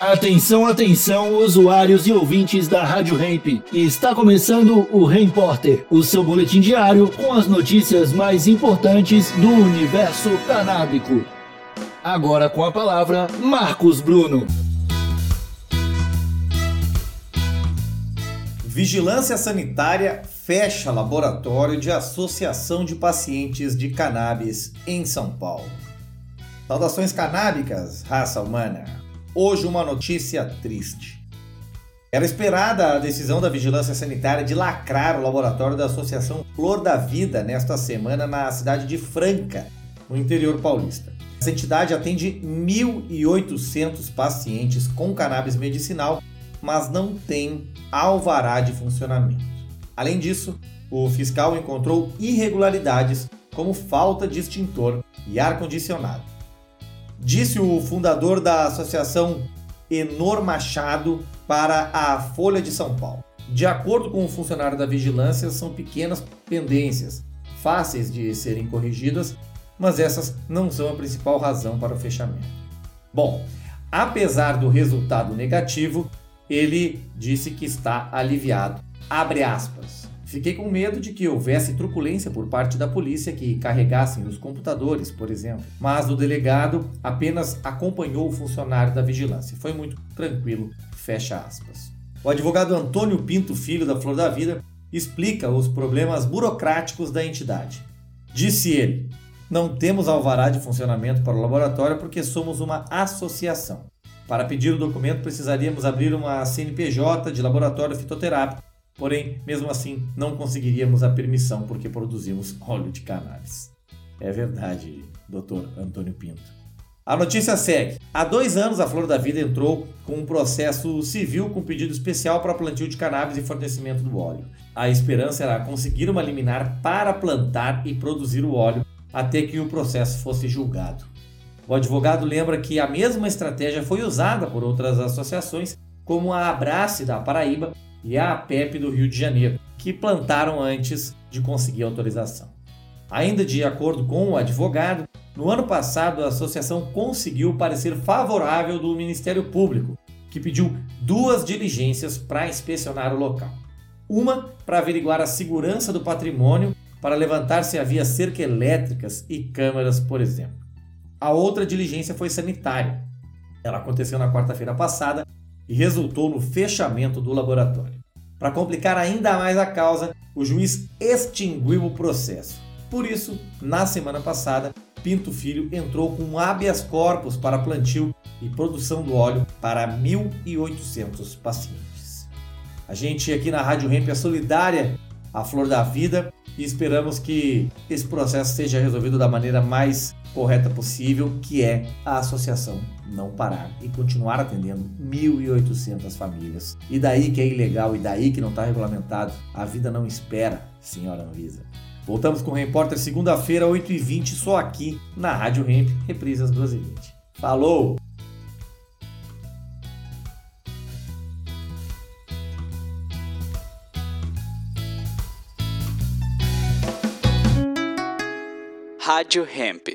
Atenção, atenção, usuários e ouvintes da Rádio Hemp. Está começando o Repórter, o seu boletim diário com as notícias mais importantes do universo canábico. Agora com a palavra, Marcos Bruno. Vigilância Sanitária fecha laboratório de associação de pacientes de cannabis em São Paulo. Saudações canábicas, raça humana. Hoje, uma notícia triste. Era esperada a decisão da Vigilância Sanitária de lacrar o laboratório da Associação Flor da Vida nesta semana na cidade de Franca, no interior paulista. Essa entidade atende 1.800 pacientes com cannabis medicinal, mas não tem alvará de funcionamento. Além disso, o fiscal encontrou irregularidades como falta de extintor e ar-condicionado. Disse o fundador da associação Enor Machado para a Folha de São Paulo. De acordo com o funcionário da vigilância, são pequenas pendências, fáceis de serem corrigidas, mas essas não são a principal razão para o fechamento. Bom, apesar do resultado negativo, ele disse que está aliviado. Abre aspas. Fiquei com medo de que houvesse truculência por parte da polícia que carregassem os computadores, por exemplo. Mas o delegado apenas acompanhou o funcionário da vigilância. Foi muito tranquilo. Fecha aspas. O advogado Antônio Pinto Filho da Flor da Vida explica os problemas burocráticos da entidade. Disse ele: Não temos alvará de funcionamento para o laboratório porque somos uma associação. Para pedir o documento precisaríamos abrir uma CNPJ de laboratório fitoterápico Porém, mesmo assim, não conseguiríamos a permissão porque produzimos óleo de cannabis. É verdade, doutor Antônio Pinto. A notícia segue. Há dois anos, a Flor da Vida entrou com um processo civil com pedido especial para plantio de cannabis e fornecimento do óleo. A esperança era conseguir uma liminar para plantar e produzir o óleo até que o processo fosse julgado. O advogado lembra que a mesma estratégia foi usada por outras associações, como a Abrace da Paraíba, e a APEP do Rio de Janeiro, que plantaram antes de conseguir autorização. Ainda de acordo com o advogado, no ano passado a associação conseguiu o parecer favorável do Ministério Público, que pediu duas diligências para inspecionar o local. Uma para averiguar a segurança do patrimônio, para levantar se havia cerca elétricas e câmeras, por exemplo. A outra diligência foi sanitária. Ela aconteceu na quarta-feira passada e resultou no fechamento do laboratório. Para complicar ainda mais a causa, o juiz extinguiu o processo. Por isso, na semana passada, Pinto Filho entrou com habeas corpus para plantio e produção do óleo para 1.800 pacientes. A gente aqui na Rádio Hemp é solidária à Flor da Vida e esperamos que esse processo seja resolvido da maneira mais correta possível, que é a associação não parar e continuar atendendo 1.800 famílias. E daí que é ilegal e daí que não está regulamentado, a vida não espera, senhora Anvisa. Voltamos com o Repórter segunda-feira, 8h20, só aqui na Rádio Hemp, reprise às 12h20. Falou! Rádio Hemp.